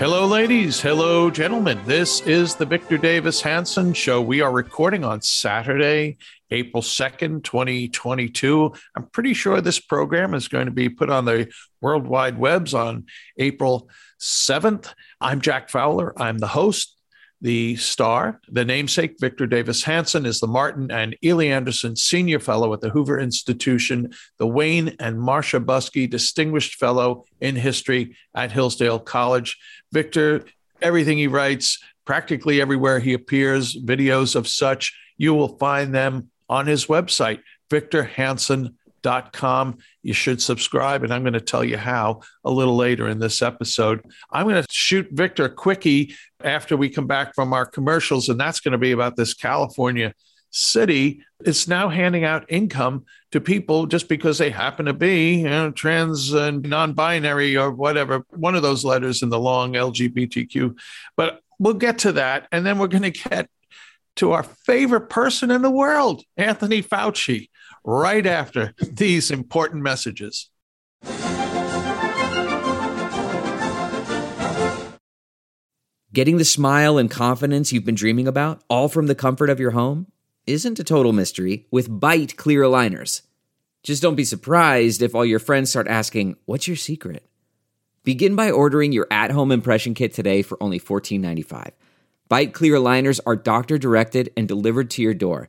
Hello, ladies. Hello, gentlemen. This is the Victor Davis Hanson Show. We are recording on Saturday, April 2nd, 2022. I'm pretty sure this program is going to be put on the World Wide Webs on April 7th. I'm Jack Fowler. I'm the host the star, the namesake, Victor Davis Hanson, is the Martin and Illie Anderson Senior Fellow at the Hoover Institution, the Wayne and Marcia Buske Distinguished Fellow in History at Hillsdale College. Victor, everything he writes, practically everywhere he appears, videos of such, you will find them on his website, victorhanson.com. You should subscribe, and I'm going to tell you how a little later in this episode. I'm going to shoot Victor quickie after we come back from our commercials, and that's going to be about this California city. It's now handing out income to people just because they happen to be you know, trans and non binary or whatever, one of those letters in the long LGBTQ. But we'll get to that. And then we're going to get to our favorite person in the world, Anthony Fauci, right after these important messages. Getting the smile and confidence you've been dreaming about, all from the comfort of your home, isn't a total mystery with Byte clear aligners. Just don't be surprised if all your friends start asking, What's your secret? Begin by ordering your at home impression kit today for only $14.95. Byte clear aligners are doctor directed and delivered to your door.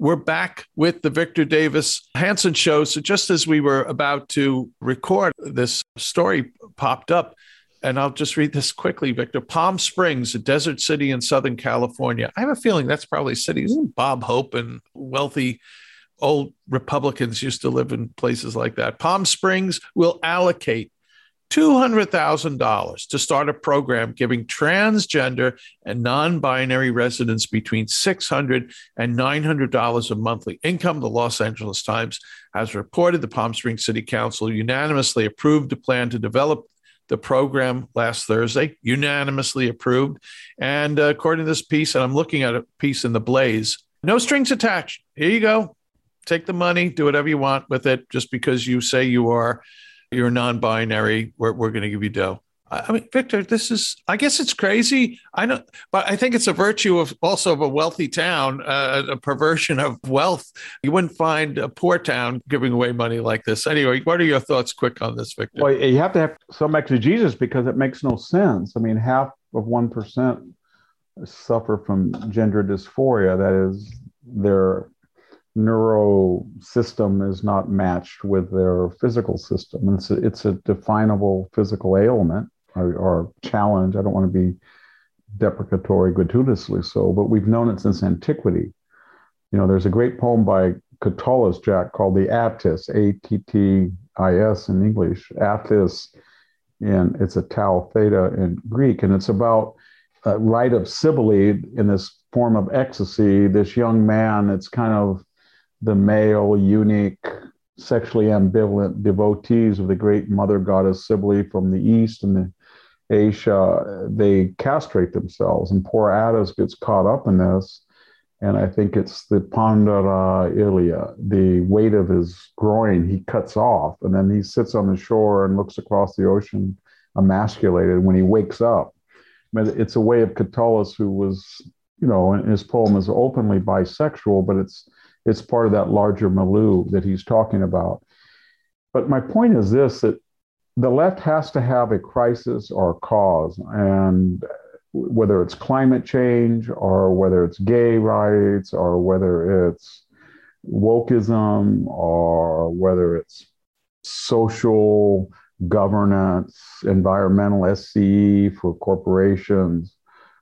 We're back with the Victor Davis Hanson show. So, just as we were about to record, this story popped up and I'll just read this quickly, Victor. Palm Springs, a desert city in Southern California. I have a feeling that's probably a city. Isn't Bob Hope and wealthy old Republicans used to live in places like that? Palm Springs will allocate $200,000 to start a program giving transgender and non binary residents between $600 and $900 of monthly income. The Los Angeles Times has reported the Palm Springs City Council unanimously approved a plan to develop the program last Thursday, unanimously approved. And uh, according to this piece, and I'm looking at a piece in the Blaze, no strings attached. Here you go. Take the money, do whatever you want with it. Just because you say you are, you're non-binary, we're, we're going to give you dough. I mean, Victor, this is, I guess it's crazy. I don't, but I think it's a virtue of also of a wealthy town, uh, a perversion of wealth. You wouldn't find a poor town giving away money like this. Anyway, what are your thoughts quick on this, Victor? Well, you have to have some exegesis because it makes no sense. I mean, half of 1% suffer from gender dysphoria. That is, their neuro system is not matched with their physical system. And it's a, it's a definable physical ailment or, or challenge. I don't want to be deprecatory gratuitously so, but we've known it since antiquity. You know, there's a great poem by Catullus, Jack, called the Attis, A T T I S in English, Attis, and it's a tau theta in Greek, and it's about a rite of Cybele in this form of ecstasy. This young man, it's kind of the male, unique, sexually ambivalent devotees of the great mother goddess Cybele from the east and the Asia, they castrate themselves, and poor Attis gets caught up in this. And I think it's the pondera ilia, the weight of his groin, he cuts off, and then he sits on the shore and looks across the ocean, emasculated. When he wakes up, it's a way of Catullus, who was, you know, in his poem is openly bisexual, but it's it's part of that larger milieu that he's talking about. But my point is this: that the left has to have a crisis or a cause. And whether it's climate change or whether it's gay rights or whether it's wokeism or whether it's social governance, environmental SCE for corporations,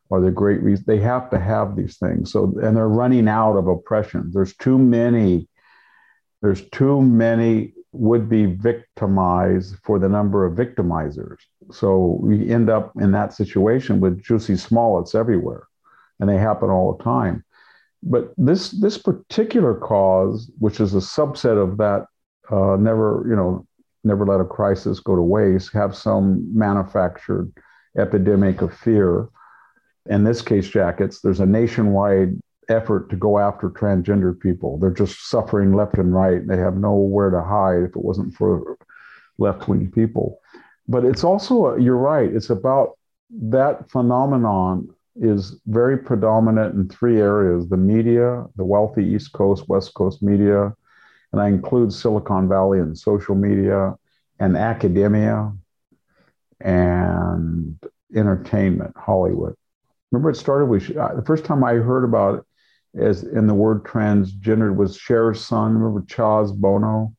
or the great reason they have to have these things. So, and they're running out of oppression. There's too many. There's too many would be victimized for the number of victimizers. So we end up in that situation with Jussie Smollett's everywhere, and they happen all the time. But this this particular cause, which is a subset of that, uh, never you know never let a crisis go to waste, have some manufactured epidemic of fear. In this case, jackets. There's a nationwide effort to go after transgender people. They're just suffering left and right. They have nowhere to hide if it wasn't for left wing people. But it's also, you're right, it's about that phenomenon is very predominant in three areas the media, the wealthy East Coast, West Coast media, and I include Silicon Valley and social media and academia and entertainment, Hollywood. Remember, it started with uh, the first time I heard about it as in the word transgendered was Cher's son. Remember Chaz Bono?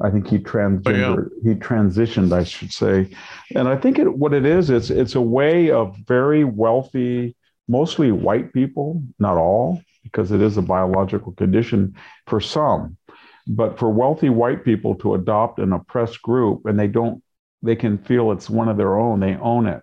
I think he transgendered. Oh, yeah. He transitioned, I should say. And I think it, what it is, it's it's a way of very wealthy, mostly white people, not all, because it is a biological condition for some, but for wealthy white people to adopt an oppressed group, and they don't, they can feel it's one of their own. They own it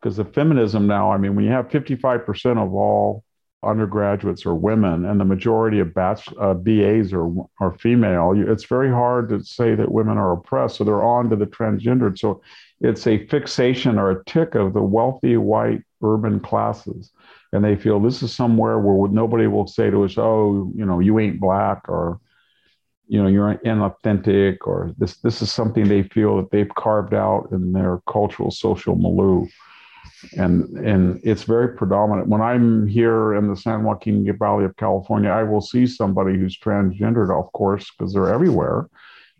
because the feminism now. I mean, when you have fifty five percent of all undergraduates are women and the majority of uh, BAs are, are female, it's very hard to say that women are oppressed. So they're on to the transgendered. So it's a fixation or a tick of the wealthy white urban classes. And they feel this is somewhere where nobody will say to us, oh, you know, you ain't black or, you know, you're inauthentic or this, this is something they feel that they've carved out in their cultural social milieu and and it's very predominant. When I'm here in the San Joaquin Valley of California, I will see somebody who's transgendered, of course, because they're everywhere.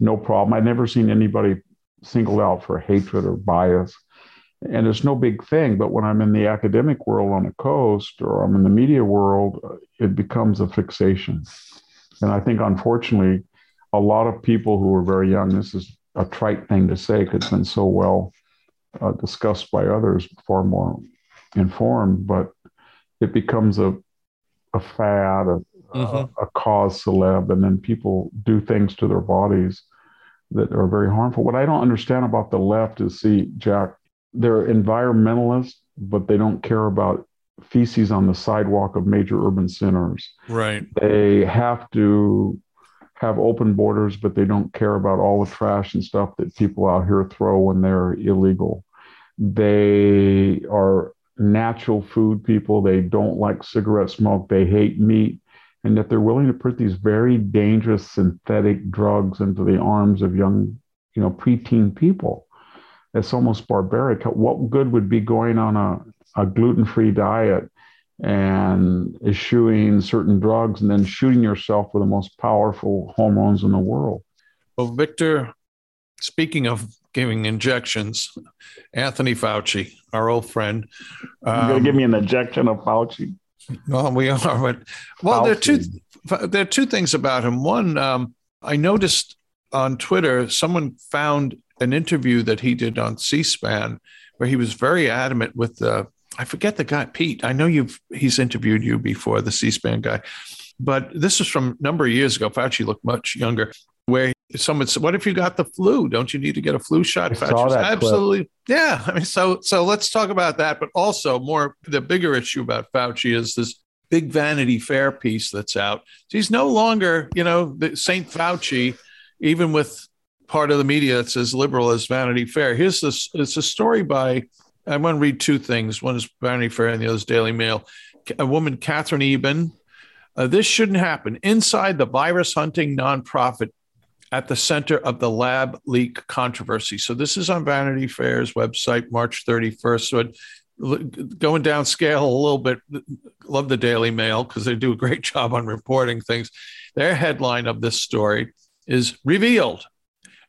No problem. I've never seen anybody singled out for hatred or bias, and it's no big thing. But when I'm in the academic world on the coast or I'm in the media world, it becomes a fixation. And I think, unfortunately, a lot of people who are very young. This is a trite thing to say because it's been so well uh, discussed by others far more informed, but it becomes a a fad, a, mm-hmm. a, a cause celeb, and then people do things to their bodies that are very harmful. What I don't understand about the left is, see, Jack, they're environmentalists, but they don't care about feces on the sidewalk of major urban centers. Right. They have to have open borders, but they don't care about all the trash and stuff that people out here throw when they're illegal. They are natural food people. They don't like cigarette smoke. They hate meat. And yet they're willing to put these very dangerous synthetic drugs into the arms of young, you know, preteen people. it's almost barbaric. What good would be going on a, a gluten free diet and eschewing certain drugs and then shooting yourself with the most powerful hormones in the world? Well, Victor, speaking of giving injections, Anthony Fauci, our old friend. Um, You're going to give me an injection of Fauci? Well, we are, but well, Fauci. there are two. There are two things about him. One, um, I noticed on Twitter, someone found an interview that he did on C-SPAN where he was very adamant with the I forget the guy Pete. I know you've he's interviewed you before, the C-SPAN guy, but this is from a number of years ago. Fauci looked much younger. Where someone said, "What if you got the flu? Don't you need to get a flu shot?" I that absolutely, clip. yeah. I mean, so so let's talk about that. But also, more the bigger issue about Fauci is this big Vanity Fair piece that's out. He's no longer, you know, the Saint Fauci, even with part of the media that's as liberal as Vanity Fair. Here's this: it's a story by. I'm going to read two things. One is Vanity Fair, and the other is Daily Mail. A woman, Katherine Eban. Uh, this shouldn't happen. Inside the virus hunting nonprofit at the center of the lab leak controversy. So this is on Vanity Fair's website, March 31st. So going down scale a little bit, love the Daily Mail because they do a great job on reporting things. Their headline of this story is revealed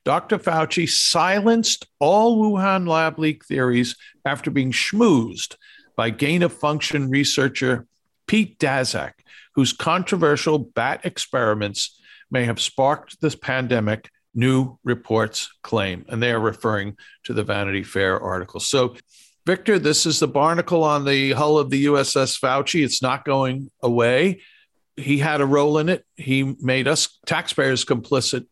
Dr. Fauci silenced all Wuhan lab leak theories after being schmoozed by gain of function researcher Pete Daszak, whose controversial bat experiments may have sparked this pandemic, new reports claim. And they are referring to the Vanity Fair article. So, Victor, this is the barnacle on the hull of the USS Fauci. It's not going away. He had a role in it. He made us taxpayers complicit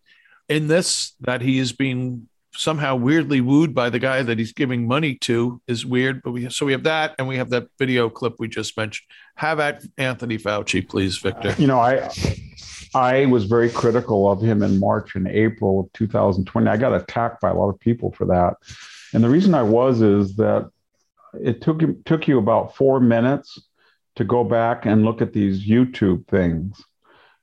in this that he is being somehow weirdly wooed by the guy that he's giving money to is weird. But we so we have that, and we have that video clip we just mentioned. Have at Anthony Fauci, please, Victor. You know, I I was very critical of him in March and April of 2020. I got attacked by a lot of people for that, and the reason I was is that it took took you about four minutes to go back and look at these YouTube things.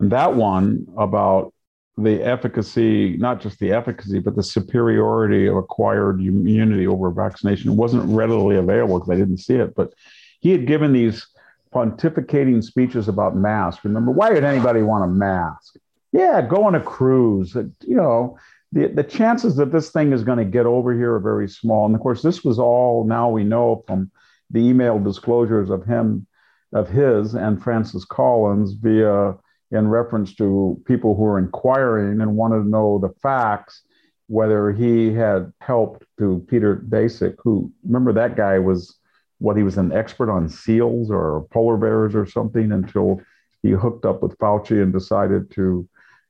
And that one about the efficacy, not just the efficacy, but the superiority of acquired immunity over vaccination wasn't readily available because I didn't see it. But he had given these pontificating speeches about masks. Remember, why would anybody want a mask? Yeah, go on a cruise. You know, the, the chances that this thing is going to get over here are very small. And of course, this was all now we know from the email disclosures of him, of his and Francis Collins via in reference to people who were inquiring and wanted to know the facts, whether he had helped to Peter Daszak, who remember that guy was what he was an expert on seals or polar bears or something until he hooked up with Fauci and decided to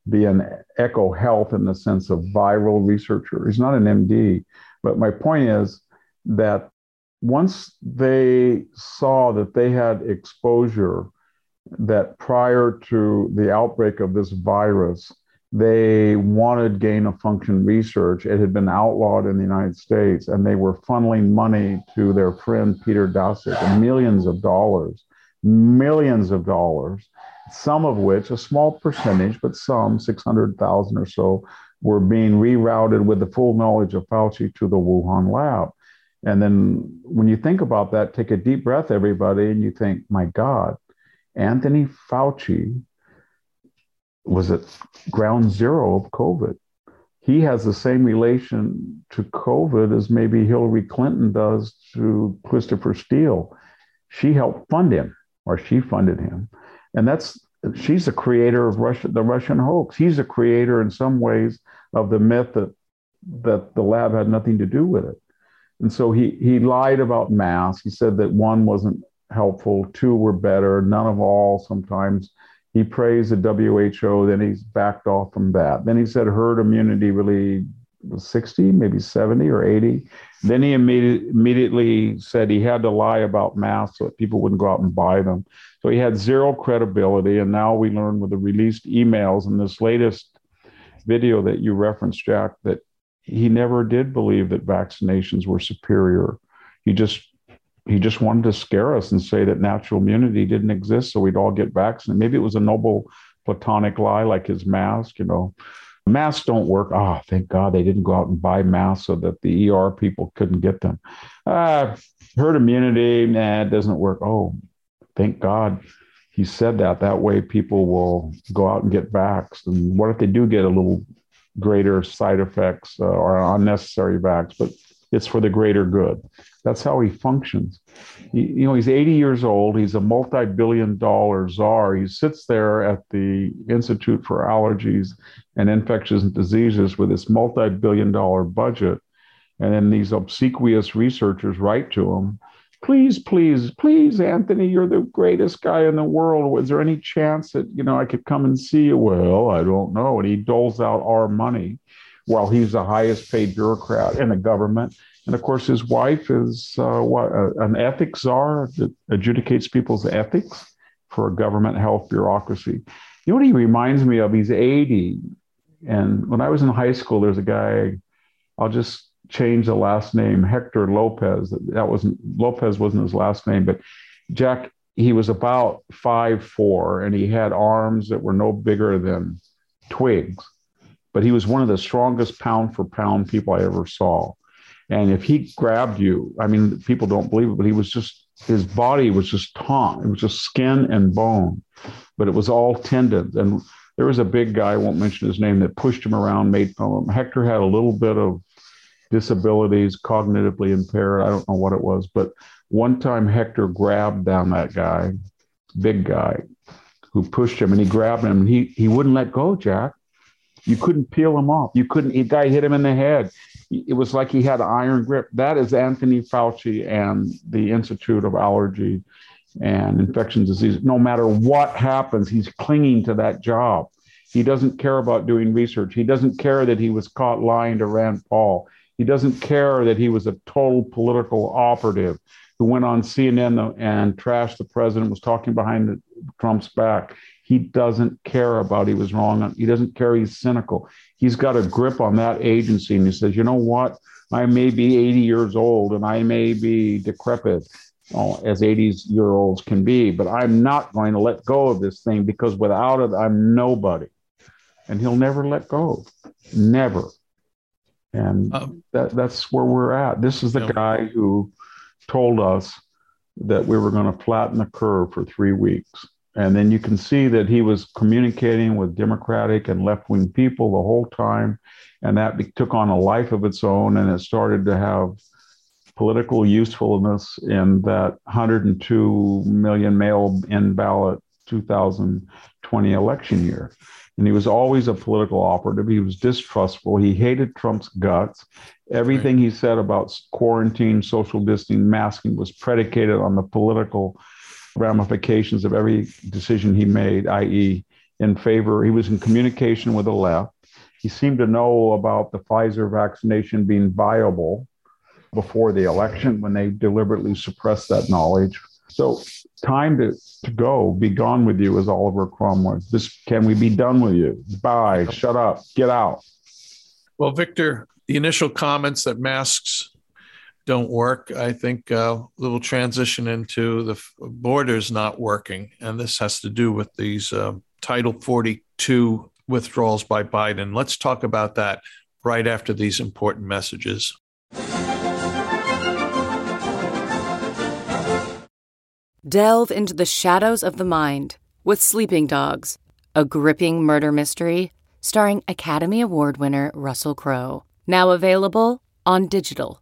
be an eco health in the sense of viral researcher. He's not an MD, but my point is that once they saw that they had exposure that prior to the outbreak of this virus, they wanted gain of function research. It had been outlawed in the United States, and they were funneling money to their friend Peter Daszak, millions of dollars, millions of dollars, some of which, a small percentage, but some, 600,000 or so, were being rerouted with the full knowledge of Fauci to the Wuhan lab. And then when you think about that, take a deep breath, everybody, and you think, my God, Anthony Fauci was at ground zero of COVID. He has the same relation to COVID as maybe Hillary Clinton does to Christopher Steele. She helped fund him, or she funded him. And that's she's the creator of Russia, the Russian hoax. He's a creator in some ways of the myth that that the lab had nothing to do with it. And so he he lied about masks. He said that one wasn't helpful, two were better, none of all sometimes. He praised the WHO, then he's backed off from that. Then he said herd immunity really was 60, maybe 70 or 80. Then he immediately, immediately said he had to lie about masks so that people wouldn't go out and buy them. So he had zero credibility. And now we learn with the released emails and this latest video that you referenced, Jack, that he never did believe that vaccinations were superior. He just he just wanted to scare us and say that natural immunity didn't exist, so we'd all get vaccinated. Maybe it was a noble platonic lie, like his mask, you know. Masks don't work. Oh, thank God they didn't go out and buy masks so that the ER people couldn't get them. Uh, herd immunity, nah, it doesn't work. Oh, thank God he said that. That way people will go out and get vaxxed. And what if they do get a little greater side effects uh, or unnecessary vax? But it's for the greater good. That's how he functions. He, you know, he's 80 years old. He's a multi-billion dollar czar. He sits there at the Institute for Allergies and Infectious Diseases with this multi-billion dollar budget. And then these obsequious researchers write to him, please, please, please, Anthony, you're the greatest guy in the world. Was there any chance that, you know, I could come and see you? Well, I don't know. And he doles out our money while he's the highest paid bureaucrat in the government. And of course, his wife is uh, what, an ethics czar that adjudicates people's ethics for a government health bureaucracy. You know what he reminds me of? He's 80. And when I was in high school, there's a guy, I'll just change the last name, Hector Lopez. That wasn't Lopez wasn't his last name, but Jack, he was about five four, and he had arms that were no bigger than twigs but he was one of the strongest pound for pound people I ever saw. And if he grabbed you, I mean, people don't believe it, but he was just, his body was just taut. It was just skin and bone, but it was all tendons. And there was a big guy, I won't mention his name, that pushed him around, made fun of him. Hector had a little bit of disabilities, cognitively impaired. I don't know what it was, but one time Hector grabbed down that guy, big guy, who pushed him and he grabbed him and he, he wouldn't let go, Jack. You couldn't peel him off. You couldn't. The guy hit him in the head. It was like he had an iron grip. That is Anthony Fauci and the Institute of Allergy and Infectious Disease. No matter what happens, he's clinging to that job. He doesn't care about doing research. He doesn't care that he was caught lying to Rand Paul. He doesn't care that he was a total political operative who went on CNN and trashed the president, was talking behind Trump's back. He doesn't care about he was wrong. He doesn't care. He's cynical. He's got a grip on that agency, and he says, you know what? I may be 80 years old and I may be decrepit, oh, as 80 year olds can be, but I'm not going to let go of this thing because without it, I'm nobody. And he'll never let go. Never. And um, that, that's where we're at. This is the yeah. guy who told us that we were going to flatten the curve for three weeks. And then you can see that he was communicating with Democratic and left wing people the whole time. And that took on a life of its own. And it started to have political usefulness in that 102 million mail in ballot 2020 election year. And he was always a political operative. He was distrustful. He hated Trump's guts. Everything right. he said about quarantine, social distancing, masking was predicated on the political ramifications of every decision he made, i.e., in favor, he was in communication with the left. He seemed to know about the Pfizer vaccination being viable before the election when they deliberately suppressed that knowledge. So, time to, to go, be gone with you, as Oliver Cromwell. This can we be done with you? Bye, shut up, get out. Well, Victor, the initial comments that masks don't work. I think uh, a little transition into the borders not working, and this has to do with these uh, Title 42 withdrawals by Biden. Let's talk about that right after these important messages. Delve into the shadows of the mind with Sleeping Dogs, a gripping murder mystery starring Academy Award winner Russell Crowe. Now available on digital.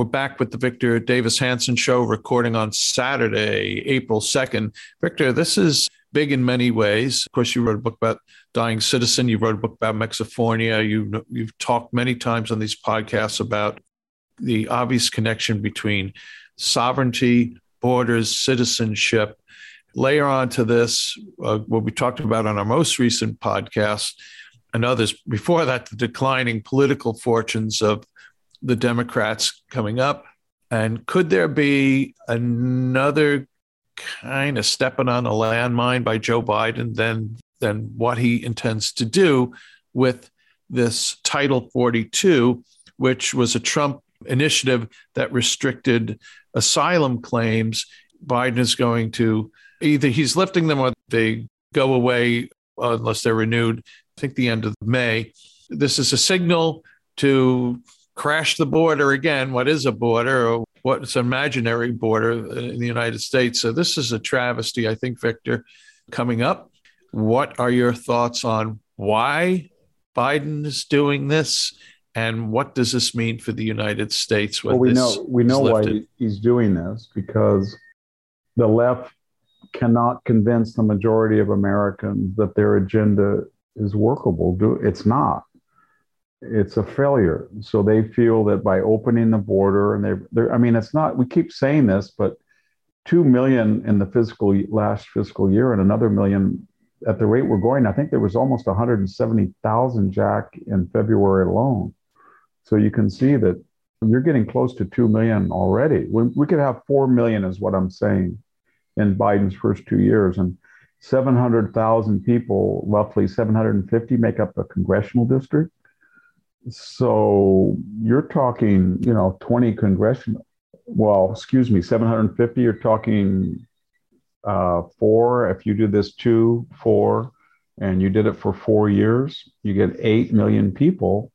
We're back with the Victor Davis Hanson Show, recording on Saturday, April 2nd. Victor, this is big in many ways. Of course, you wrote a book about dying citizen. You wrote a book about Mexifornia. You, you've talked many times on these podcasts about the obvious connection between sovereignty, borders, citizenship. Layer on to this, uh, what we talked about on our most recent podcast and others before that, the declining political fortunes of the Democrats coming up? And could there be another kind of stepping on a landmine by Joe Biden than than what he intends to do with this Title 42, which was a Trump initiative that restricted asylum claims. Biden is going to either he's lifting them or they go away unless they're renewed. I think the end of May. This is a signal to crash the border again. What is a border or what's an imaginary border in the United States? So this is a travesty, I think, Victor, coming up. What are your thoughts on why Biden is doing this? And what does this mean for the United States? Well, we know we know why he's doing this because the left cannot convince the majority of Americans that their agenda is workable. It's not it's a failure. So they feel that by opening the border, and they're—I mean, it's not. We keep saying this, but two million in the fiscal last fiscal year, and another million at the rate we're going. I think there was almost 170,000 Jack in February alone. So you can see that you're getting close to two million already. We, we could have four million, is what I'm saying, in Biden's first two years, and 700,000 people, roughly 750, make up a congressional district so you're talking, you know, 20 congressional, well, excuse me, 750, you're talking uh, four. If you do this two, four, and you did it for four years, you get 8 million people.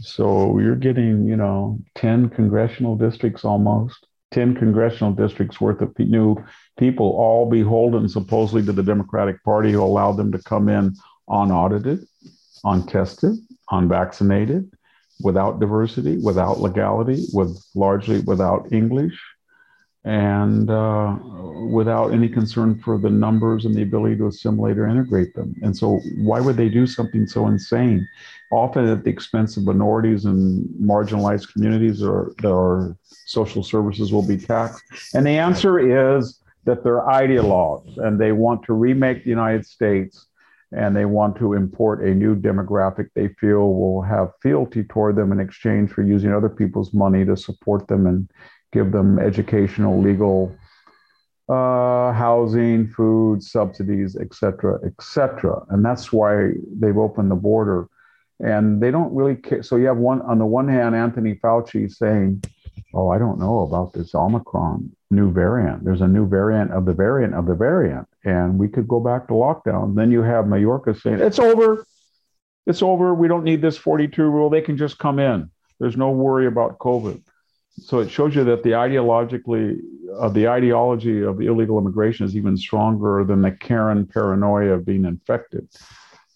So you're getting, you know, 10 congressional districts almost, 10 congressional districts worth of new people, all beholden supposedly to the Democratic Party who allowed them to come in unaudited, untested, unvaccinated, without diversity, without legality, with largely without English, and uh, without any concern for the numbers and the ability to assimilate or integrate them. And so, why would they do something so insane? Often at the expense of minorities and marginalized communities, or social services will be taxed. And the answer is that they're ideologues and they want to remake the United States and they want to import a new demographic they feel will have fealty toward them in exchange for using other people's money to support them and give them educational, legal, uh, housing, food, subsidies, etc., etc. And that's why they've opened the border. And they don't really care. So you have one on the one hand, Anthony Fauci saying, "Oh, I don't know about this Omicron new variant. There's a new variant of the variant of the variant." And we could go back to lockdown. Then you have Mayorkas saying, it's over. It's over. We don't need this 42 rule. They can just come in. There's no worry about COVID. So it shows you that the ideologically, uh, the ideology of illegal immigration is even stronger than the Karen paranoia of being infected,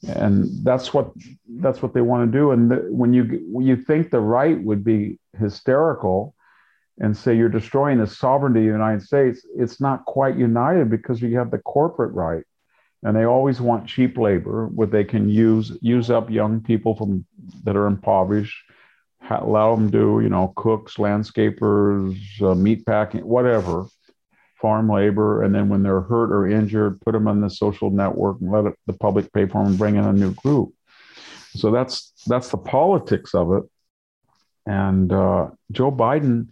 and that's what that's what they want to do. And the, when you when you think the right would be hysterical, and say you're destroying the sovereignty of the United States, it's not quite united because you have the corporate right. And they always want cheap labor where they can use use up young people from that are impoverished, allow them to, you know, cooks, landscapers, uh, meat packing, whatever, farm labor. And then when they're hurt or injured, put them on the social network and let it, the public pay for them and bring in a new group. So that's that's the politics of it. And uh, Joe Biden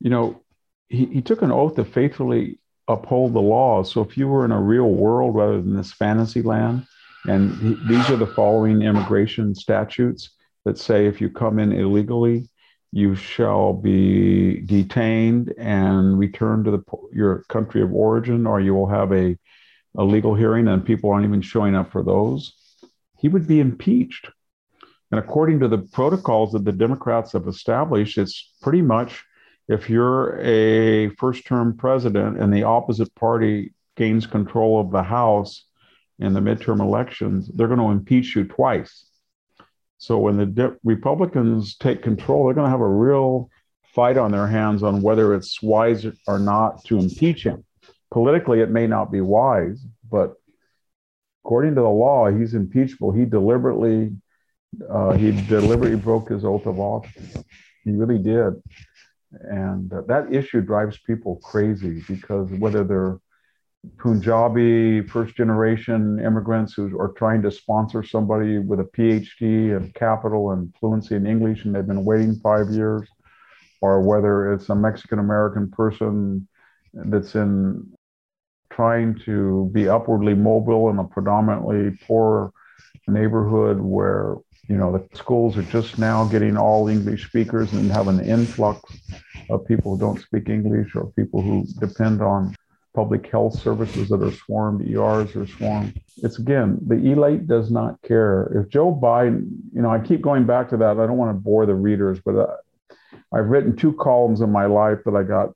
you know, he, he took an oath to faithfully uphold the laws. So if you were in a real world rather than this fantasy land, and he, these are the following immigration statutes that say if you come in illegally, you shall be detained and returned to the, your country of origin, or you will have a, a legal hearing, and people aren't even showing up for those. He would be impeached. And according to the protocols that the Democrats have established, it's pretty much if you're a first term president and the opposite party gains control of the House in the midterm elections, they're going to impeach you twice. So when the de- Republicans take control, they're going to have a real fight on their hands on whether it's wise or not to impeach him. Politically, it may not be wise, but according to the law, he's impeachable. He deliberately uh, he deliberately broke his oath of office. He really did, and uh, that issue drives people crazy because whether they're Punjabi first generation immigrants who are trying to sponsor somebody with a PhD and capital and fluency in English and they've been waiting five years, or whether it's a Mexican American person that's in trying to be upwardly mobile in a predominantly poor neighborhood where you know the schools are just now getting all english speakers and have an influx of people who don't speak english or people who depend on public health services that are swarmed ers are swarmed. It's again the elite does not care. If joe biden you know i keep going back to that. I don't want to bore the readers but uh, i've written two columns in my life that i got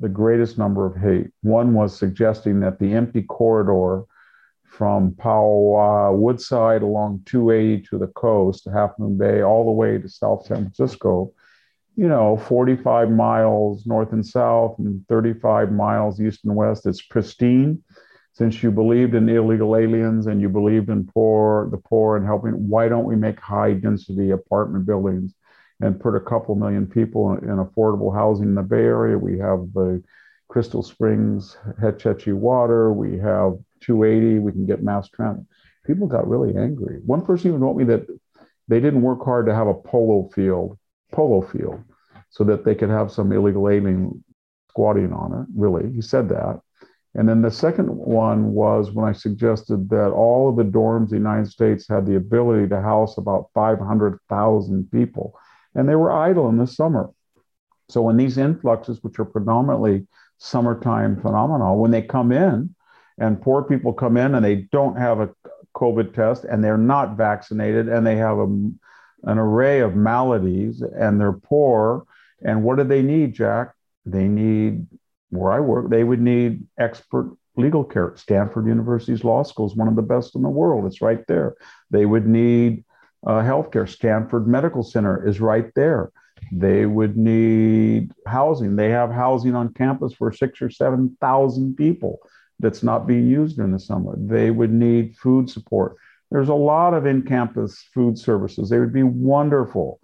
the greatest number of hate. One was suggesting that the empty corridor from Poway uh, Woodside along 280 to the coast, Half Moon Bay, all the way to South San Francisco, you know, 45 miles north and south and 35 miles east and west. It's pristine. Since you believed in illegal aliens and you believed in poor, the poor and helping, why don't we make high density apartment buildings and put a couple million people in, in affordable housing in the Bay Area. We have the Crystal Springs, Hetch Hetchy Water. We have 280. We can get mass transit. People got really angry. One person even told me that they didn't work hard to have a polo field, polo field, so that they could have some illegal alien squatting on it. Really, he said that. And then the second one was when I suggested that all of the dorms in the United States had the ability to house about 500,000 people and they were idle in the summer. So when these influxes, which are predominantly summertime phenomena, when they come in and poor people come in and they don't have a COVID test and they're not vaccinated and they have a, an array of maladies and they're poor. And what do they need, Jack? They need, where I work, they would need expert legal care. Stanford University's law school is one of the best in the world. It's right there. They would need uh, healthcare. Stanford Medical Center is right there. They would need housing. They have housing on campus for six or 7,000 people that's not being used in the summer. They would need food support. There's a lot of in campus food services. They would be wonderful.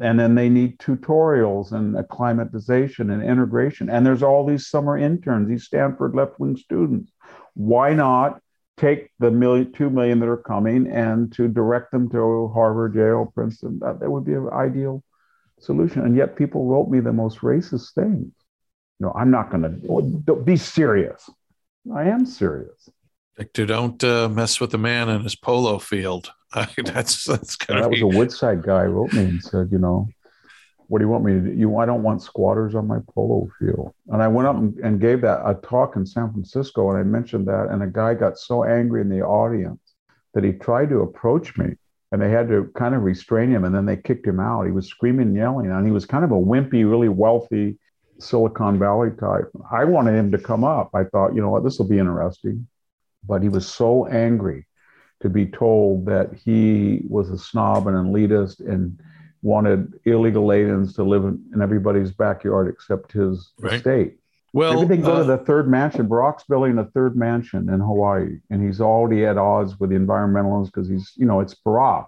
And then they need tutorials and acclimatization and integration. And there's all these summer interns, these Stanford left wing students. Why not take the million, two million that are coming and to direct them to Harvard, Yale, Princeton. That, that would be an ideal solution. And yet people wrote me the most racist things. No, I'm not going oh, to be serious. I am serious. Victor, don't uh, mess with the man in his polo field. that's that's kind that be... was a Woodside guy wrote me and said, you know, what do you want me to do? You, I don't want squatters on my polo field. And I went up and, and gave that a talk in San Francisco, and I mentioned that, and a guy got so angry in the audience that he tried to approach me, and they had to kind of restrain him, and then they kicked him out. He was screaming and yelling, and he was kind of a wimpy, really wealthy Silicon Valley type. I wanted him to come up. I thought, you know what, this will be interesting. But he was so angry to be told that he was a snob and an elitist and wanted illegal aliens to live in, in everybody's backyard except his right. estate. Well, everything go uh, to the third mansion. Barack's building a third mansion in Hawaii, and he's already at odds with the environmentalists because he's, you know, it's Barack,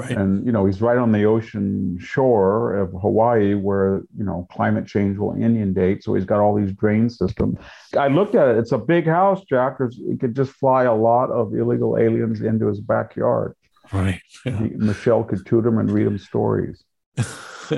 right? And you know, he's right on the ocean shore of Hawaii, where you know climate change will inundate. So he's got all these drain systems. I looked at it; it's a big house, Jack. He could just fly a lot of illegal aliens into his backyard. Right. Yeah. Michelle could tutor him and read him stories.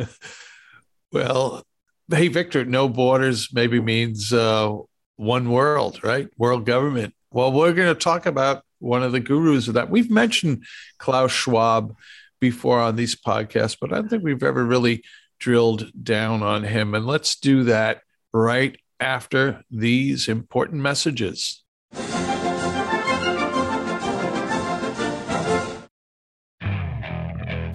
well, hey, Victor, no borders maybe means uh, one world, right? World government. Well, we're going to talk about one of the gurus of that. We've mentioned Klaus Schwab before on these podcasts, but I don't think we've ever really drilled down on him. And let's do that right after these important messages.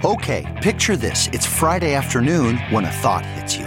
Okay, picture this. It's Friday afternoon when a thought hits you.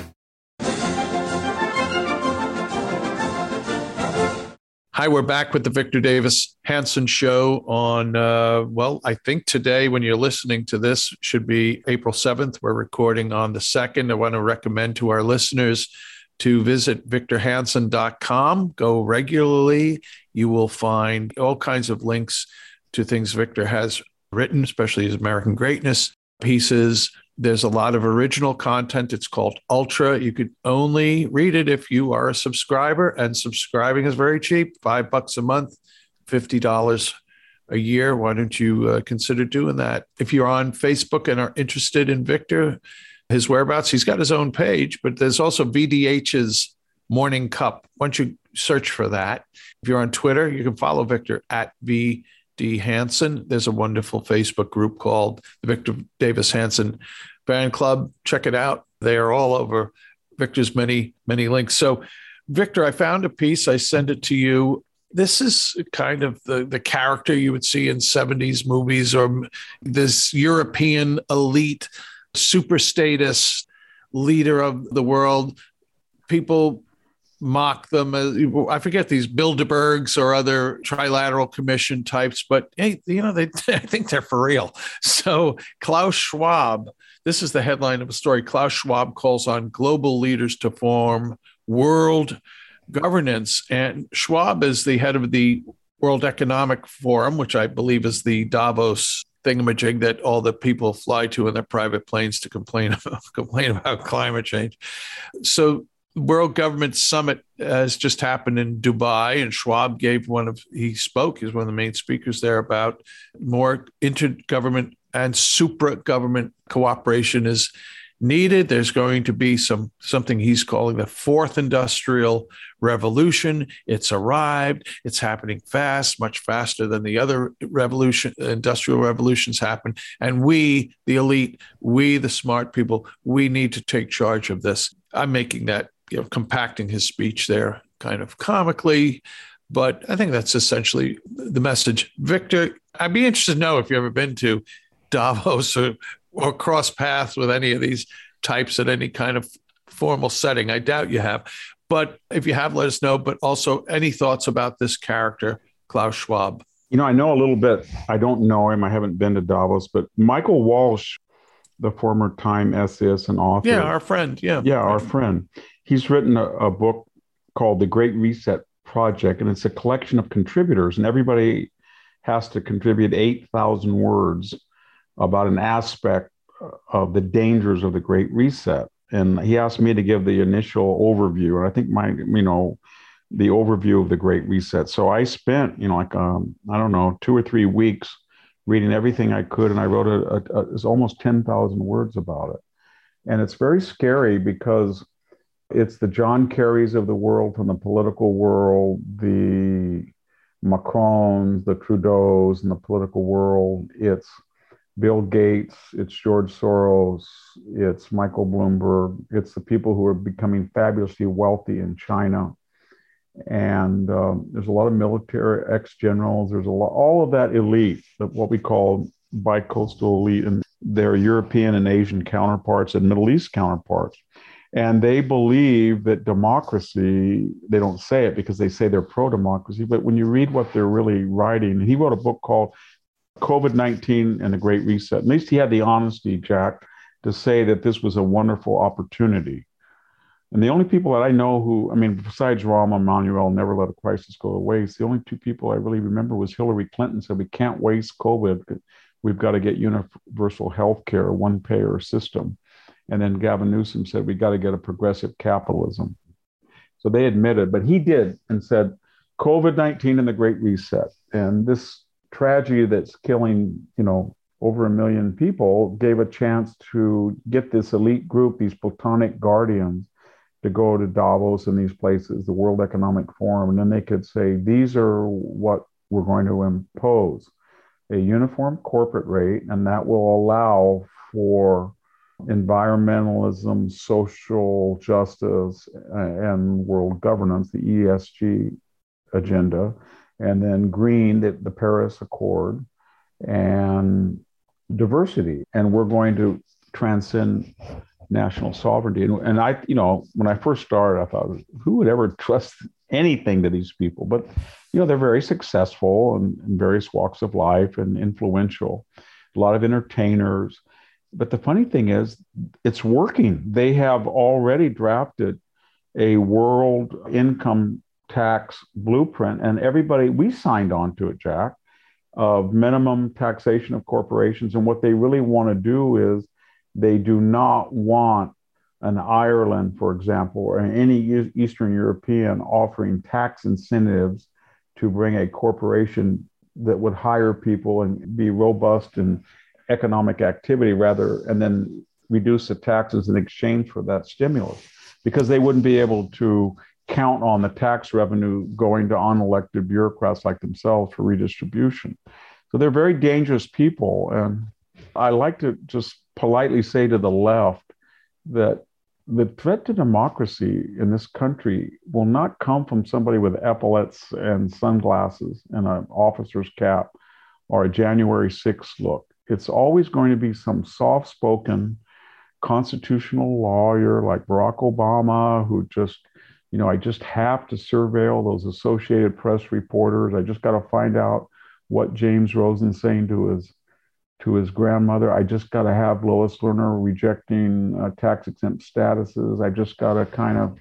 Hi, we're back with the Victor Davis Hanson Show on, uh, well, I think today when you're listening to this should be April 7th. We're recording on the 2nd. I want to recommend to our listeners to visit victorhanson.com. Go regularly. You will find all kinds of links to things Victor has written, especially his American Greatness pieces. There's a lot of original content. It's called Ultra. You could only read it if you are a subscriber, and subscribing is very cheap five bucks a month, $50 a year. Why don't you uh, consider doing that? If you're on Facebook and are interested in Victor, his whereabouts. He's got his own page, but there's also VDH's Morning Cup. Once you search for that, if you're on Twitter, you can follow Victor at VD Hanson. There's a wonderful Facebook group called the Victor Davis Hanson Fan Club. Check it out. They are all over Victor's many, many links. So, Victor, I found a piece. I send it to you. This is kind of the, the character you would see in 70s movies or this European elite super status leader of the world. People mock them. I forget these Bilderbergs or other trilateral commission types, but hey, you know, they I think they're for real. So Klaus Schwab, this is the headline of a story. Klaus Schwab calls on global leaders to form world governance, and Schwab is the head of the World Economic Forum, which I believe is the Davos thingamajig that all the people fly to in their private planes to complain complain about climate change. So World Government Summit has just happened in Dubai, and Schwab gave one of he spoke. He's one of the main speakers there about more intergovernment and supra government cooperation is needed. There's going to be some something he's calling the fourth industrial revolution. It's arrived. It's happening fast, much faster than the other revolution, industrial revolutions happen. And we, the elite, we, the smart people, we need to take charge of this. I'm making that, you know, compacting his speech there kind of comically. But I think that's essentially the message. Victor, I'd be interested to know if you've ever been to Davos or or cross paths with any of these types at any kind of formal setting. I doubt you have. But if you have, let us know. But also, any thoughts about this character, Klaus Schwab? You know, I know a little bit. I don't know him. I haven't been to Davos, but Michael Walsh, the former Time essayist and author. Yeah, our friend. Yeah. Yeah, our friend. He's written a, a book called The Great Reset Project, and it's a collection of contributors, and everybody has to contribute 8,000 words about an aspect of the dangers of the Great Reset. And he asked me to give the initial overview. And I think my, you know, the overview of the Great Reset. So I spent, you know, like, um, I don't know, two or three weeks reading everything I could. And I wrote a, a, a almost 10,000 words about it. And it's very scary because it's the John Kerrys of the world from the political world, the Macrons, the Trudeaus in the political world. It's Bill Gates, it's George Soros, it's Michael Bloomberg, it's the people who are becoming fabulously wealthy in China. And um, there's a lot of military ex generals, there's a lot, all of that elite, what we call bi coastal elite, and their European and Asian counterparts and Middle East counterparts. And they believe that democracy, they don't say it because they say they're pro democracy, but when you read what they're really writing, he wrote a book called COVID 19 and the Great Reset. At least he had the honesty, Jack, to say that this was a wonderful opportunity. And the only people that I know who, I mean, besides Rahm Emanuel, never let a crisis go to waste, the only two people I really remember was Hillary Clinton said, We can't waste COVID. We've got to get universal health care, one payer system. And then Gavin Newsom said, We got to get a progressive capitalism. So they admitted, but he did and said, COVID 19 and the Great Reset. And this tragedy that's killing, you know, over a million people gave a chance to get this elite group, these platonic guardians, to go to Davos and these places, the World Economic Forum, and then they could say, these are what we're going to impose a uniform corporate rate, and that will allow for environmentalism, social justice, and world governance, the ESG agenda, and then green, the, the Paris Accord, and diversity. And we're going to transcend national sovereignty. And, and I, you know, when I first started, I thought, who would ever trust anything to these people? But, you know, they're very successful in, in various walks of life and influential, a lot of entertainers. But the funny thing is, it's working. They have already drafted a world income tax blueprint, and everybody, we signed on to it, Jack, of minimum taxation of corporations. And what they really want to do is they do not want an Ireland, for example, or any Eastern European offering tax incentives to bring a corporation that would hire people and be robust in economic activity rather, and then reduce the taxes in exchange for that stimulus because they wouldn't be able to count on the tax revenue going to unelected bureaucrats like themselves for redistribution. So they're very dangerous people. And I like to just politely say to the left that the threat to democracy in this country will not come from somebody with epaulets and sunglasses and an officer's cap or a January 6th look. It's always going to be some soft spoken constitutional lawyer like Barack Obama who just, you know, I just have to surveil those Associated Press reporters. I just got to find out what James Rosen saying to his to his grandmother. I just got to have Lois Lerner rejecting uh, tax exempt statuses. I just got to kind of,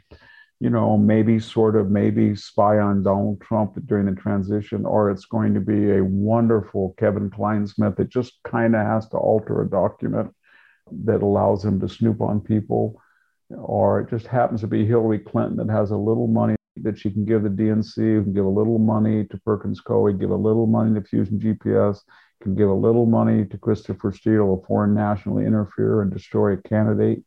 you know, maybe sort of maybe spy on Donald Trump during the transition, or it's going to be a wonderful Kevin Clinesmith that just kind of has to alter a document that allows him to snoop on people, or it just happens to be Hillary Clinton that has a little money that she can give the DNC, can give a little money to Perkins Coie, give a little money to Fusion GPS, can give a little money to Christopher Steele, a foreign national, interfere and destroy a candidate.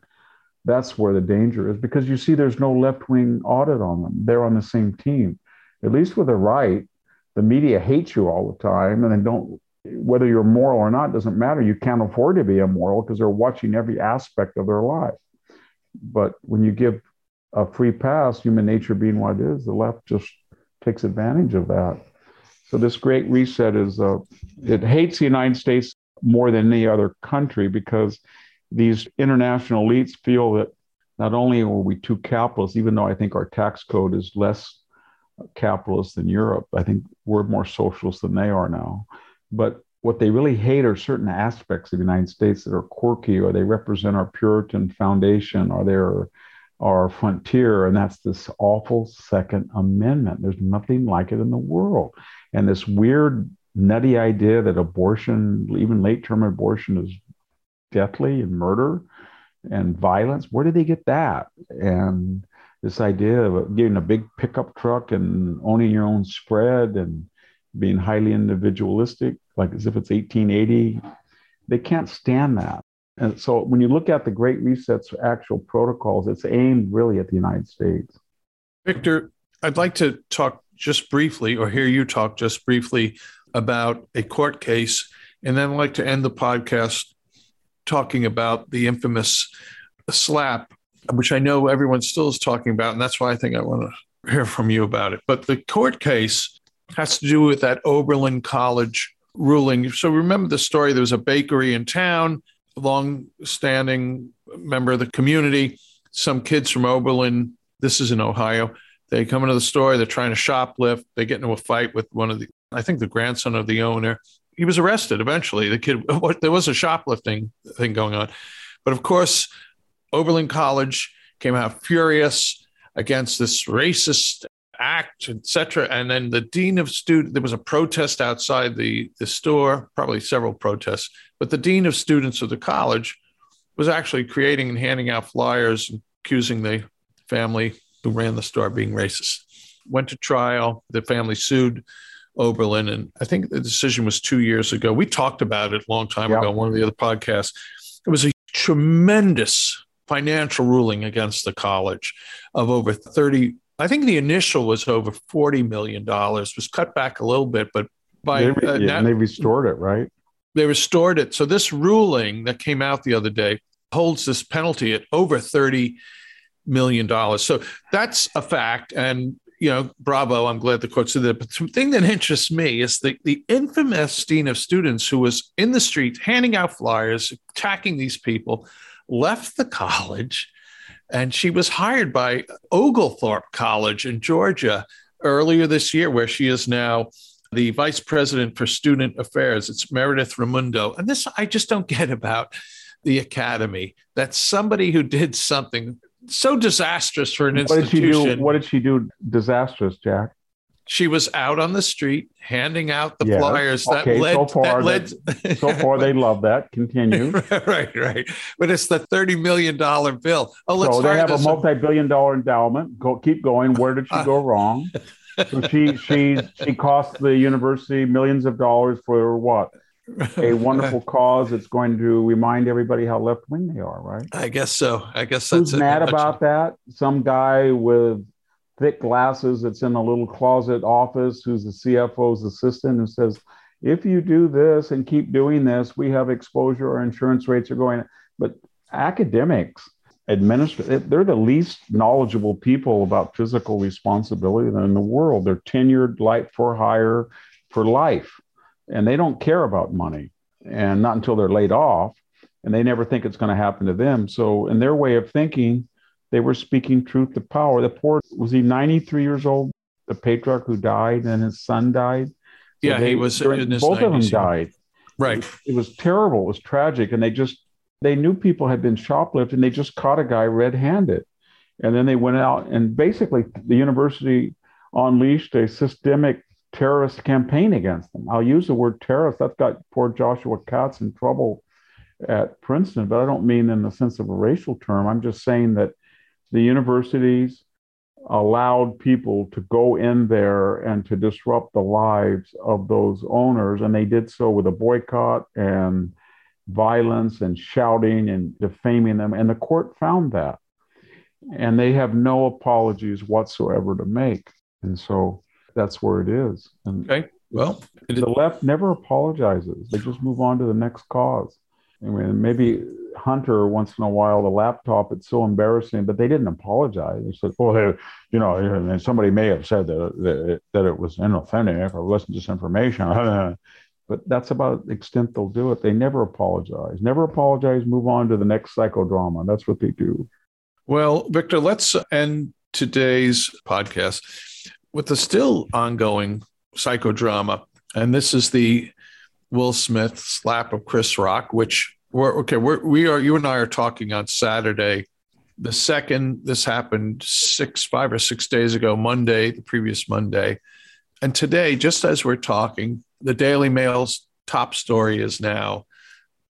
That's where the danger is because you see there's no left wing audit on them. They're on the same team. At least with the right, the media hates you all the time and they don't whether you're moral or not doesn't matter. You can't afford to be immoral because they're watching every aspect of their life. But when you give a free pass, human nature being what it is, the left just takes advantage of that. So this great reset is uh, it hates the United States more than any other country because these international elites feel that not only are we too capitalist, even though I think our tax code is less capitalist than Europe, I think we're more socialist than they are now. But what they really hate are certain aspects of the United States that are quirky, or they represent our Puritan foundation, or they're our frontier, and that's this awful Second Amendment. There's nothing like it in the world and this weird nutty idea that abortion even late term abortion is deathly and murder and violence where did they get that and this idea of getting a big pickup truck and owning your own spread and being highly individualistic like as if it's 1880 they can't stand that and so when you look at the great reset's actual protocols it's aimed really at the united states victor i'd like to talk just briefly or hear you talk just briefly about a court case. And then I'd like to end the podcast talking about the infamous slap, which I know everyone still is talking about. And that's why I think I want to hear from you about it. But the court case has to do with that Oberlin College ruling. So remember the story there was a bakery in town, long standing member of the community. Some kids from Oberlin, this is in Ohio, they come into the store, they're trying to shoplift, they get into a fight with one of the, I think the grandson of the owner. He was arrested eventually. The kid, there was a shoplifting thing going on. But of course, Oberlin College came out furious against this racist act, etc. And then the dean of student, there was a protest outside the, the store, probably several protests, but the dean of students of the college was actually creating and handing out flyers accusing the family who ran the store being racist. Went to trial. The family sued Oberlin, and I think the decision was two years ago. We talked about it a long time ago on one of the other podcasts. It was a tremendous financial ruling against the college of over 30 I think the initial was over $40 million, was cut back a little bit, but by they, uh, yeah, and they restored it, right? They restored it. So this ruling that came out the other day holds this penalty at over $30 million. So that's a fact. And you know, bravo, I'm glad the court said that. But the thing that interests me is the, the infamous dean of students who was in the street handing out flyers, attacking these people, left the college and she was hired by Oglethorpe College in Georgia earlier this year, where she is now the vice president for student affairs. It's Meredith Raimondo. And this I just don't get about the academy that somebody who did something so disastrous for an institution. what. Did she do, what did she do disastrous, Jack? she was out on the street handing out the yes. flyers that okay, led. So far, that led that, so far they love that. Continue. right, right. But it's the thirty million dollar bill. Oh, let's. So they have a multi-billion dollar endowment. Go, keep going. Where did she go uh, wrong? so she she she cost the university millions of dollars for what? A wonderful cause that's going to remind everybody how left wing they are, right? I guess so. I guess that's Who's mad about that? Some guy with thick glasses that's in a little closet office who's the CFO's assistant and says, if you do this and keep doing this, we have exposure, our insurance rates are going. But academics, administrators, they're the least knowledgeable people about physical responsibility in the world. They're tenured, life for hire for life, and they don't care about money, and not until they're laid off, and they never think it's going to happen to them. So, in their way of thinking, they were speaking truth to power. The poor was he 93 years old, the patriarch who died, and his son died. So yeah, they, he was. during, both 90s, of them died. Right. It, it was terrible. It was tragic, and they just they knew people had been shoplifted, and they just caught a guy red-handed, and then they went out and basically the university unleashed a systemic terrorist campaign against them. I'll use the word terrorist. That's got poor Joshua Katz in trouble at Princeton, but I don't mean in the sense of a racial term. I'm just saying that the universities allowed people to go in there and to disrupt the lives of those owners. And they did so with a boycott and violence and shouting and defaming them. And the court found that. And they have no apologies whatsoever to make. And so that's where it is. And okay. Well, the left never apologizes, they just move on to the next cause. I mean, maybe Hunter once in a while the laptop. It's so embarrassing, but they didn't apologize. They said, "Well, you know, and somebody may have said that that, that it was inauthentic or wasn't disinformation." but that's about the extent they'll do it. They never apologize. Never apologize. Move on to the next psychodrama. That's what they do. Well, Victor, let's end today's podcast with the still ongoing psychodrama, and this is the Will Smith slap of Chris Rock, which we're okay. We're, we are. You and I are talking on Saturday. The second this happened, six, five or six days ago, Monday, the previous Monday, and today, just as we're talking, the Daily Mail's top story is now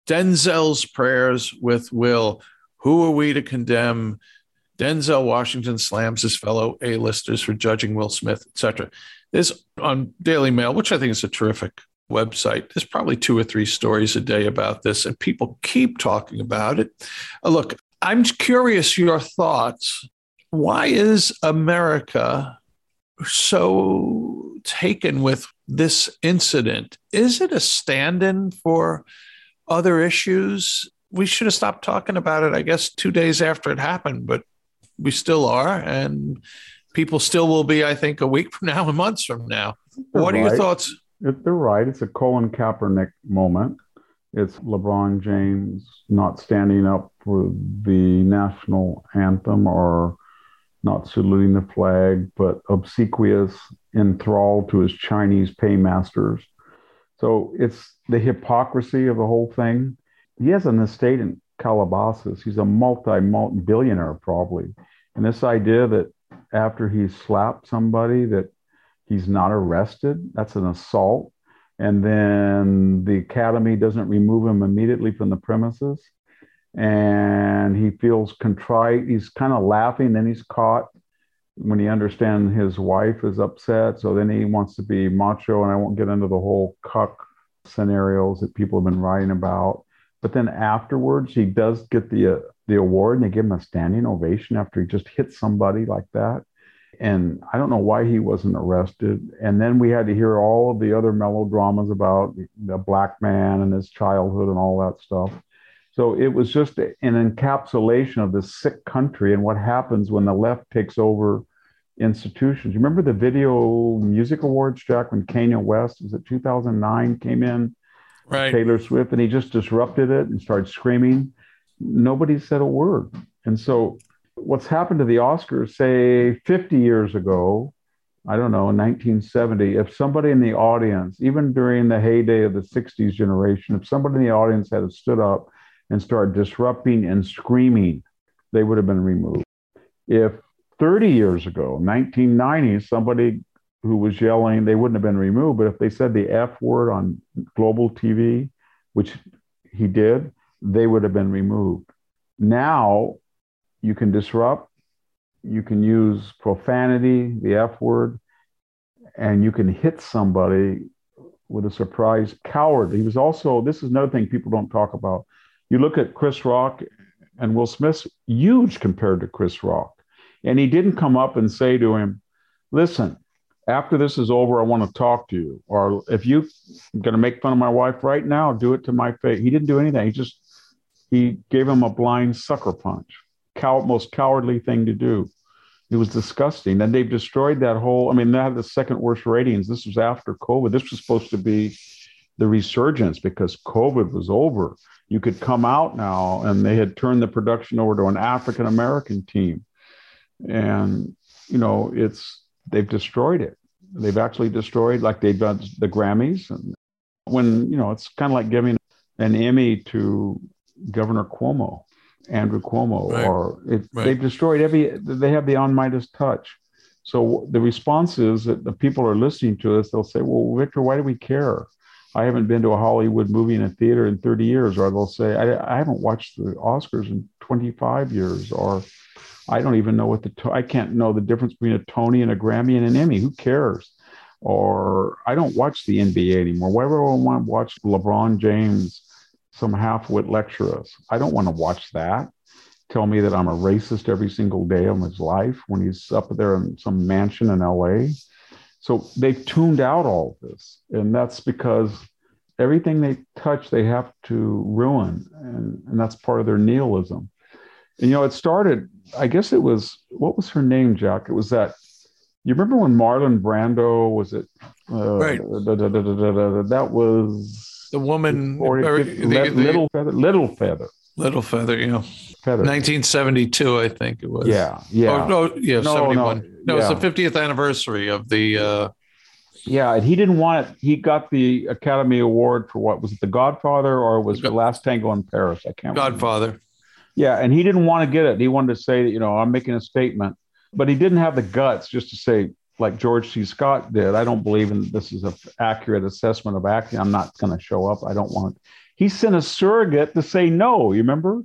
Denzel's prayers with Will. Who are we to condemn? Denzel Washington slams his fellow A-listers for judging Will Smith, etc. This on Daily Mail, which I think is a terrific website. There's probably two or three stories a day about this, and people keep talking about it. Uh, look, I'm curious your thoughts. Why is America so taken with this incident? Is it a stand in for other issues? We should have stopped talking about it, I guess, two days after it happened, but we still are. And people still will be, I think, a week from now and months from now. What are your thoughts? they're right. It's a Colin Kaepernick moment. It's LeBron James not standing up for the national anthem or not saluting the flag, but obsequious, enthralled to his Chinese paymasters. So it's the hypocrisy of the whole thing. He has an estate in Calabasas. He's a multi, multi billionaire, probably. And this idea that after he slapped somebody, that he's not arrested. That's an assault. And then the academy doesn't remove him immediately from the premises. And he feels contrite. He's kind of laughing. Then he's caught when he understands his wife is upset. So then he wants to be macho, and I won't get into the whole cuck scenarios that people have been writing about. But then afterwards, he does get the uh, the award, and they give him a standing ovation after he just hit somebody like that. And I don't know why he wasn't arrested. And then we had to hear all of the other melodramas about the black man and his childhood and all that stuff. So it was just an encapsulation of this sick country and what happens when the left takes over institutions. You remember the Video Music Awards, Jack, when Kanye West was it 2009 came in, right? Taylor Swift, and he just disrupted it and started screaming. Nobody said a word. And so, what's happened to the Oscars, say 50 years ago, I don't know, 1970, if somebody in the audience, even during the heyday of the 60s generation, if somebody in the audience had stood up and started disrupting and screaming, they would have been removed. If 30 years ago, 1990, somebody who was yelling, they wouldn't have been removed. But if they said the F word on global TV, which he did, they would have been removed. Now you can disrupt, you can use profanity, the F word, and you can hit somebody with a surprise coward. He was also, this is another thing people don't talk about. You look at Chris Rock and Will Smith, huge compared to Chris Rock. And he didn't come up and say to him, Listen, after this is over, I want to talk to you. Or if you're going to make fun of my wife right now, do it to my face. He didn't do anything. He just, he gave him a blind sucker punch. Cow- most cowardly thing to do. It was disgusting. And they've destroyed that whole, I mean, they have the second worst ratings. This was after COVID. This was supposed to be the resurgence because COVID was over. You could come out now, and they had turned the production over to an African American team and you know it's they've destroyed it they've actually destroyed like they've done the grammys and when you know it's kind of like giving an emmy to governor cuomo andrew cuomo right. or it, right. they've destroyed every they have the on midas touch so the response is that the people are listening to us they'll say well victor why do we care i haven't been to a hollywood movie in a theater in 30 years or they'll say i, I haven't watched the oscars in 25 years or I don't even know what the I can't know the difference between a Tony and a Grammy and an Emmy. Who cares? Or I don't watch the NBA anymore. Why would I want to watch LeBron James, some half-wit? I don't want to watch that. Tell me that I'm a racist every single day of his life when he's up there in some mansion in LA. So they've tuned out all of this, and that's because everything they touch they have to ruin, and, and that's part of their nihilism. And you know, it started I guess it was what was her name, Jack? It was that. You remember when Marlon Brando was it? Uh, right. Da, da, da, that was the woman. 40, the, the, little feather. Littlefeather. Littlefeather. Yeah. Feather. 1972, I think it was. Yeah. Yeah. Oh, no. Yeah. No, 71. No, no yeah. it's the 50th anniversary of the. Uh, yeah, and he didn't want it. He got the Academy Award for what was it, The Godfather, or was the Last Tango in Paris? I can't. Godfather. Remember. Yeah, and he didn't want to get it. He wanted to say, you know, I'm making a statement, but he didn't have the guts just to say, like George C. Scott did. I don't believe in this is an accurate assessment of acting. I'm not going to show up. I don't want. He sent a surrogate to say no. You remember?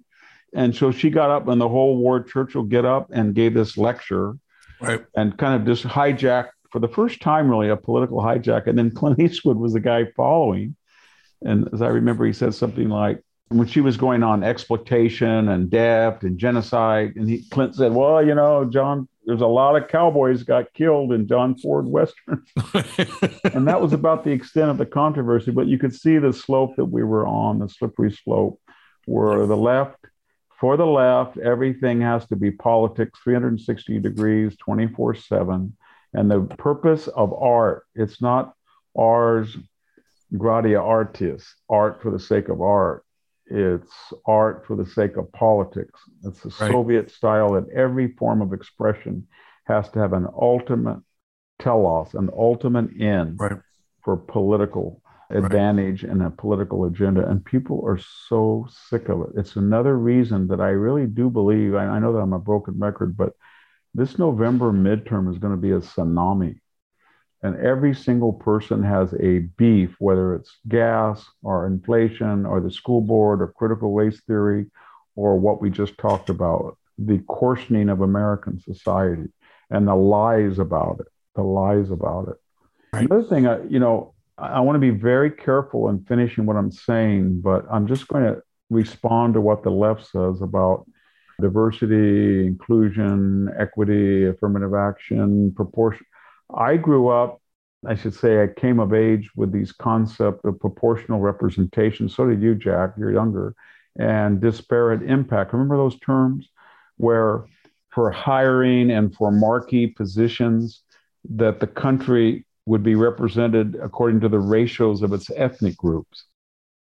And so she got up, and the whole Ward Churchill get up and gave this lecture, right? And kind of just hijacked for the first time, really, a political hijack. And then Clint Eastwood was the guy following. And as I remember, he said something like, when she was going on exploitation and debt and genocide, and he, Clint said, "Well, you know, John, there's a lot of cowboys got killed in John Ford westerns," and that was about the extent of the controversy. But you could see the slope that we were on, the slippery slope, where the left, for the left, everything has to be politics, 360 degrees, 24 seven, and the purpose of art, it's not ars gratia artis, art for the sake of art it's art for the sake of politics. It's the right. Soviet style that every form of expression has to have an ultimate telos, an ultimate end right. for political advantage right. and a political agenda. And people are so sick of it. It's another reason that I really do believe, I, I know that I'm a broken record, but this November midterm is going to be a tsunami and every single person has a beef, whether it's gas or inflation or the school board or critical race theory or what we just talked about, the coarsening of American society. and the lies about it. The lies about it. Right. Another thing, I, you know, I, I want to be very careful in finishing what I'm saying, but I'm just going to respond to what the left says about diversity, inclusion, equity, affirmative action, proportion. I grew up, I should say, I came of age with these concept of proportional representation. So did you, Jack. You're younger, and disparate impact. Remember those terms, where for hiring and for marquee positions, that the country would be represented according to the ratios of its ethnic groups.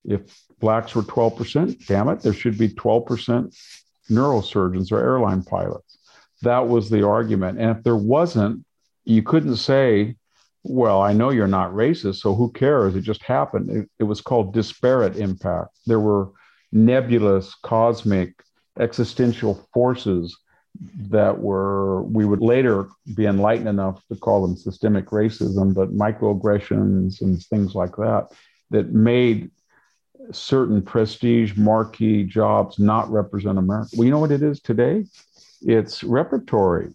If blacks were 12%, damn it, there should be 12% neurosurgeons or airline pilots. That was the argument. And if there wasn't, you couldn't say, well, I know you're not racist, so who cares? It just happened. It, it was called disparate impact. There were nebulous, cosmic, existential forces that were, we would later be enlightened enough to call them systemic racism, but microaggressions and things like that, that made certain prestige marquee jobs not represent America. Well, you know what it is today? It's repertory.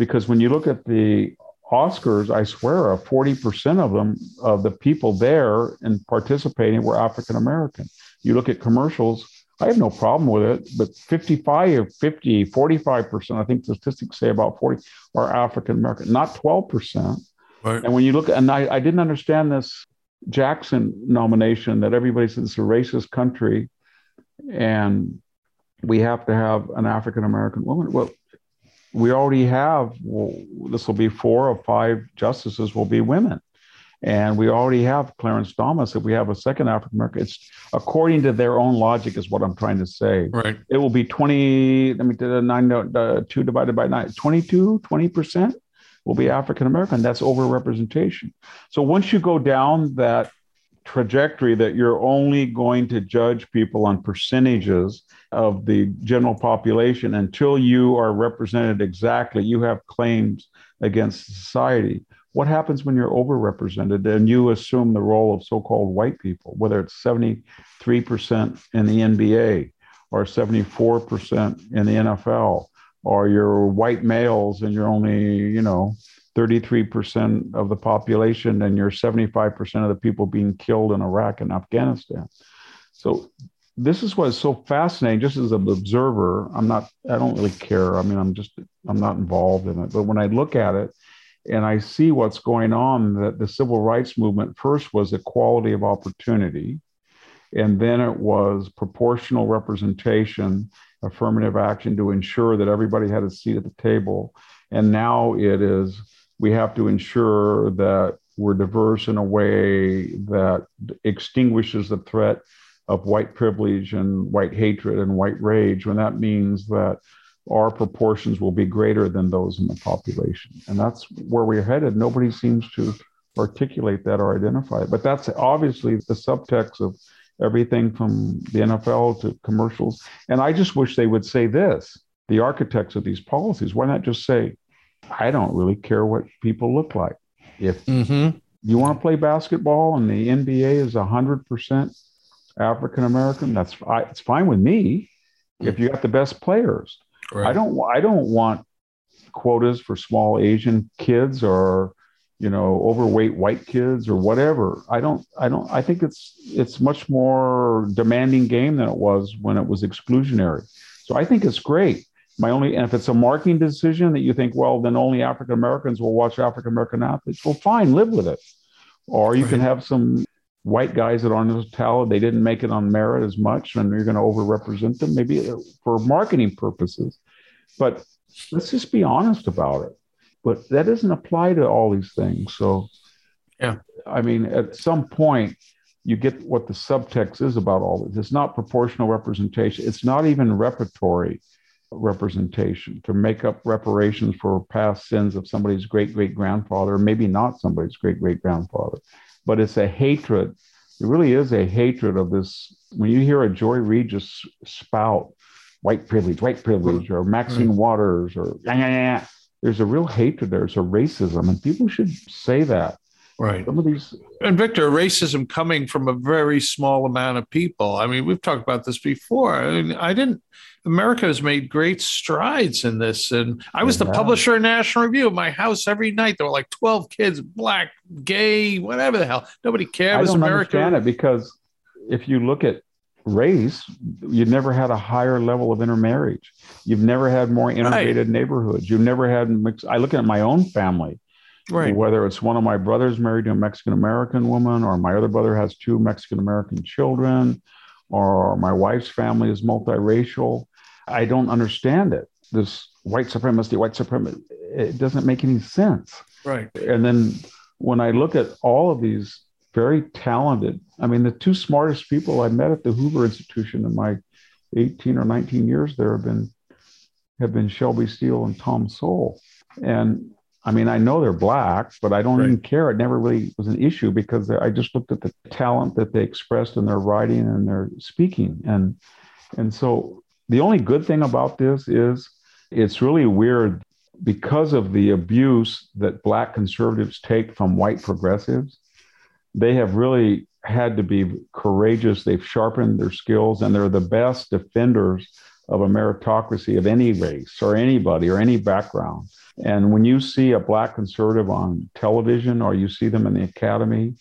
Because when you look at the Oscars, I swear, 40% of them, of the people there and participating were African American. You look at commercials, I have no problem with it, but 55 50, 45%, I think statistics say about 40 are African American, not 12%. Right. And when you look, and I, I didn't understand this Jackson nomination that everybody says it's a racist country and we have to have an African American woman. Well, we already have, well, this will be four or five justices will be women. And we already have Clarence Thomas. If we have a second African American, it's according to their own logic, is what I'm trying to say. Right. It will be 20, let me do the nine, uh, two divided by nine, 22, 20% will be African American. That's overrepresentation. So once you go down that trajectory that you're only going to judge people on percentages of the general population until you are represented exactly, you have claims against society. What happens when you're overrepresented and you assume the role of so called white people, whether it's 73% in the NBA or 74% in the NFL or you're white males and you're only, you know, 33% of the population and you're 75% of the people being killed in Iraq and Afghanistan. So this is what is so fascinating just as an observer i'm not i don't really care i mean i'm just i'm not involved in it but when i look at it and i see what's going on that the civil rights movement first was equality of opportunity and then it was proportional representation affirmative action to ensure that everybody had a seat at the table. And now it is, we have to ensure that we're diverse in a way that extinguishes the threat of white privilege and white hatred and white rage, when that means that our proportions will be greater than those in the population. And that's where we're headed. Nobody seems to articulate that or identify it. But that's obviously the subtext of everything from the NFL to commercials. And I just wish they would say this the architects of these policies, why not just say, I don't really care what people look like. If mm-hmm. you want to play basketball and the NBA is 100% African American, that's it's fine with me if you got the best players. Right. I don't I don't want quotas for small Asian kids or you know overweight white kids or whatever i don't i don't i think it's it's much more demanding game than it was when it was exclusionary so i think it's great my only and if it's a marketing decision that you think well then only african americans will watch african american athletes well fine live with it or you right. can have some white guys that aren't as talented they didn't make it on merit as much and you're going to overrepresent them maybe uh, for marketing purposes but let's just be honest about it but that doesn't apply to all these things. So, yeah, I mean, at some point, you get what the subtext is about all this. It's not proportional representation. It's not even repertory representation to make up reparations for past sins of somebody's great great grandfather, maybe not somebody's great great grandfather, but it's a hatred. It really is a hatred of this. When you hear a Joy just spout white privilege, white privilege, or Maxine Waters, or yeah, yeah, yeah there's a real hatred there's a racism and people should say that Right. Some of these And Victor, racism coming from a very small amount of people. I mean, we've talked about this before. I mean, I didn't. America has made great strides in this, and I was the publisher of National Review. At my house every night there were like twelve kids, black, gay, whatever the hell. Nobody cared. I don't America. understand it because if you look at race, you've never had a higher level of intermarriage. You've never had more integrated neighborhoods. You've never had mixed. I look at my own family, Right. whether it's one of my brothers married to a Mexican American woman, or my other brother has two Mexican American children, or my wife's family is multiracial. I don't understand it. This white supremacy, white supremacy, it doesn't make any sense Right. and then when I look at all of these very talented, I mean, the two smartest people I met at the Hoover Institution in my 18 or 19 years there have been have been Shelby Steele and Tom Sowell. And I mean, I know they're black, but I don't Right. even care. It never really was an issue because I just looked at the talent that they expressed in their writing and their speaking. And and so the only good thing about this is it's really weird because of the abuse that black conservatives take from white progressives, they have really had to be courageous. They've sharpened their skills and they're the best defenders of a meritocracy of any race or anybody or any background. And when you see a black conservative on television or you see them in the academy,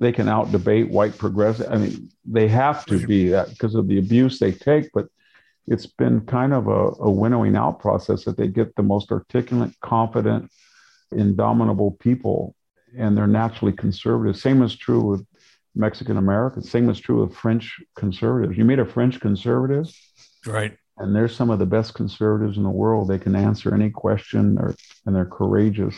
they can out debate white progressive. I mean, they have to be that because of the abuse they take, but it's been kind of a, a winnowing out process that they get the most articulate, confident, indomitable people, and they're naturally conservative. Same is true with Mexican Americans. Same is true with French conservatives. You meet a French conservative, Right. and they're some of the best conservatives in the world. They can answer any question, or, and they're courageous.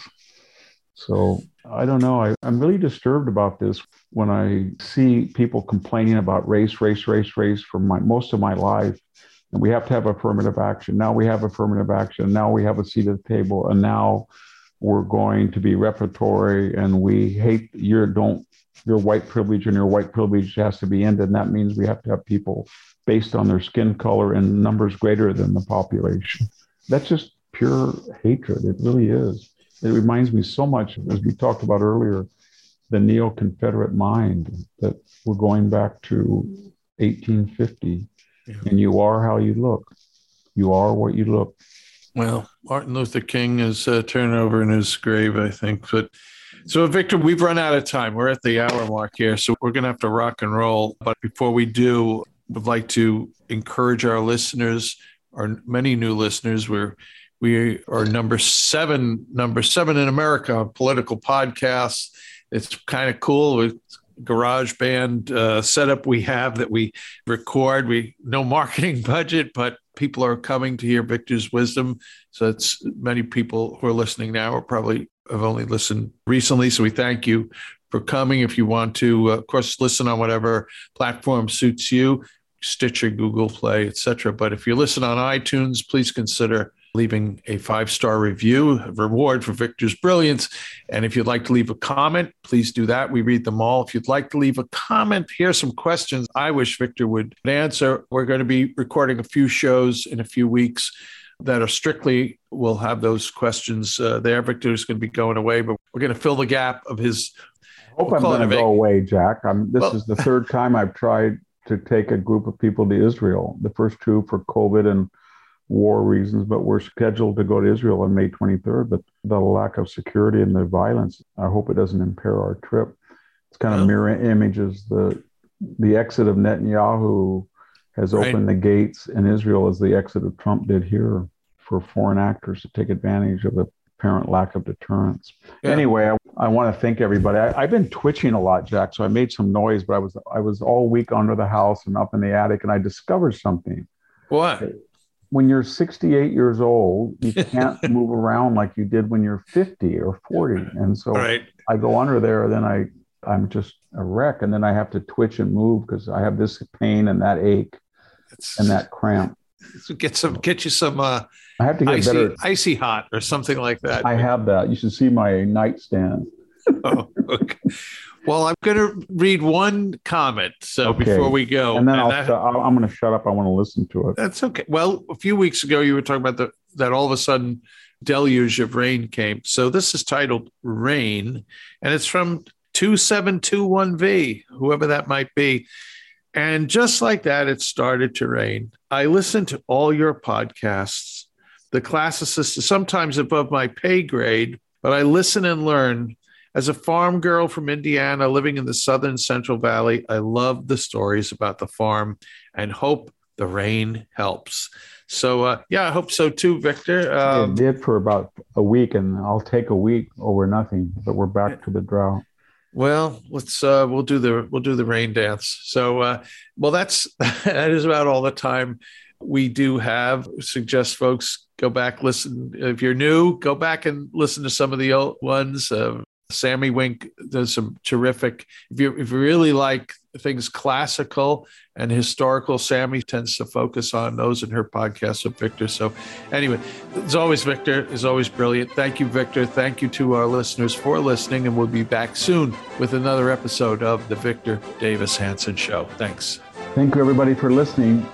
So I don't know. I, I'm really disturbed about this when I see people complaining about race, race, race, race for my most of my life. And we have to have affirmative action. Now we have affirmative action. Now we have a seat at the table. And now we're going to be repertory and we hate your don't your white privilege and your white privilege has to be ended. And that means we have to have people based on their skin color in numbers greater than the population. That's just pure hatred. It really is. It reminds me so much, as we talked about earlier, the neo Confederate mind that we're going back to 1850. Yeah. And you are how you look. You are what you look. Well, Martin Luther King is uh, turning over in his grave, I think. But so, Victor, we've run out of time. We're at the hour mark here, so we're going to have to rock and roll. But before we do, would like to encourage our listeners, our many new listeners. We're we are number seven, number seven in America on political podcasts. It's kind of cool with garage band uh, setup we have that we record. We no marketing budget, but people are coming to hear Victor's wisdom. So it's many people who are listening now are probably have only listened recently. So we thank you for coming. If you want to, uh, of course, listen on whatever platform suits you, Stitcher, Google Play, etc. But if you listen on iTunes, please consider leaving a five star review, a reward for Victor's brilliance. And if you'd like to leave a comment, please do that. We read them all. If you'd like to leave a comment, here's some questions I wish Victor would answer. We're going to be recording a few shows in a few weeks that are strictly, we'll have those questions uh, there. Victor's going to be going away, but we're going to fill the gap of his. I hope We'll I'm going to go away, Jack. I'm, this Well- is the third time I've tried to take a group of people to Israel. The first two for COVID and war reasons, but we're scheduled to go to Israel on May 23rd. But the lack of security and the violence, I hope it doesn't impair our trip. It's kind of mirror images the the exit of Netanyahu has Right. opened the gates in Israel as the exit of Trump did here for foreign actors to take advantage of the apparent lack of deterrence. Yeah. Anyway, I, I want to thank everybody. I, I've been twitching a lot, Jack, so I made some noise, but I was I was all week under the house and up in the attic, and I discovered something. What? When you're 68 years old, you can't move around like you did when you're 50 or 40, and so right. I go under there, and then I I'm just a wreck, and then I have to twitch and move because I have this pain and that ache It's, and that cramp. get some, get you some uh, I have to get icy, better. icy hot or something like that. I have that. You should see my nightstand. Oh, okay. Well, I'm going to read one comment. So Okay. before we go, and then I'll that, shut, I'm going to shut up. I want to listen to it. that's okay. Well, a few weeks ago, you were talking about the, that all of a sudden deluge of rain came. So this is titled Rain, and it's from 2721V, whoever that might be. And just like that, it started to rain. I listened to all your podcasts. The classicist is sometimes above my pay grade, but I listen and learn. As a farm girl from Indiana living in the southern Central Valley, I love the stories about the farm and hope the rain helps. So, uh, yeah, I hope so too, Victor. Um, it did for about a week, and I'll take a week over nothing, but we're back to the drought. Well, let's uh, we'll do the we'll do the rain dance. So, uh, well, that's that is about all the time we do have. Suggest folks go back listen if you're new, go back and listen to some of the old ones. Uh, Sami Winc does some terrific. If you if you really like things classical and historical, Sami tends to focus on those in her podcast with Victor. So, anyway, as always, Victor is always brilliant. Thank you, Victor. Thank you to our listeners for listening, and we'll be back soon with another episode of the Victor Davis Hanson Show. Thanks. Thank you, everybody, for listening.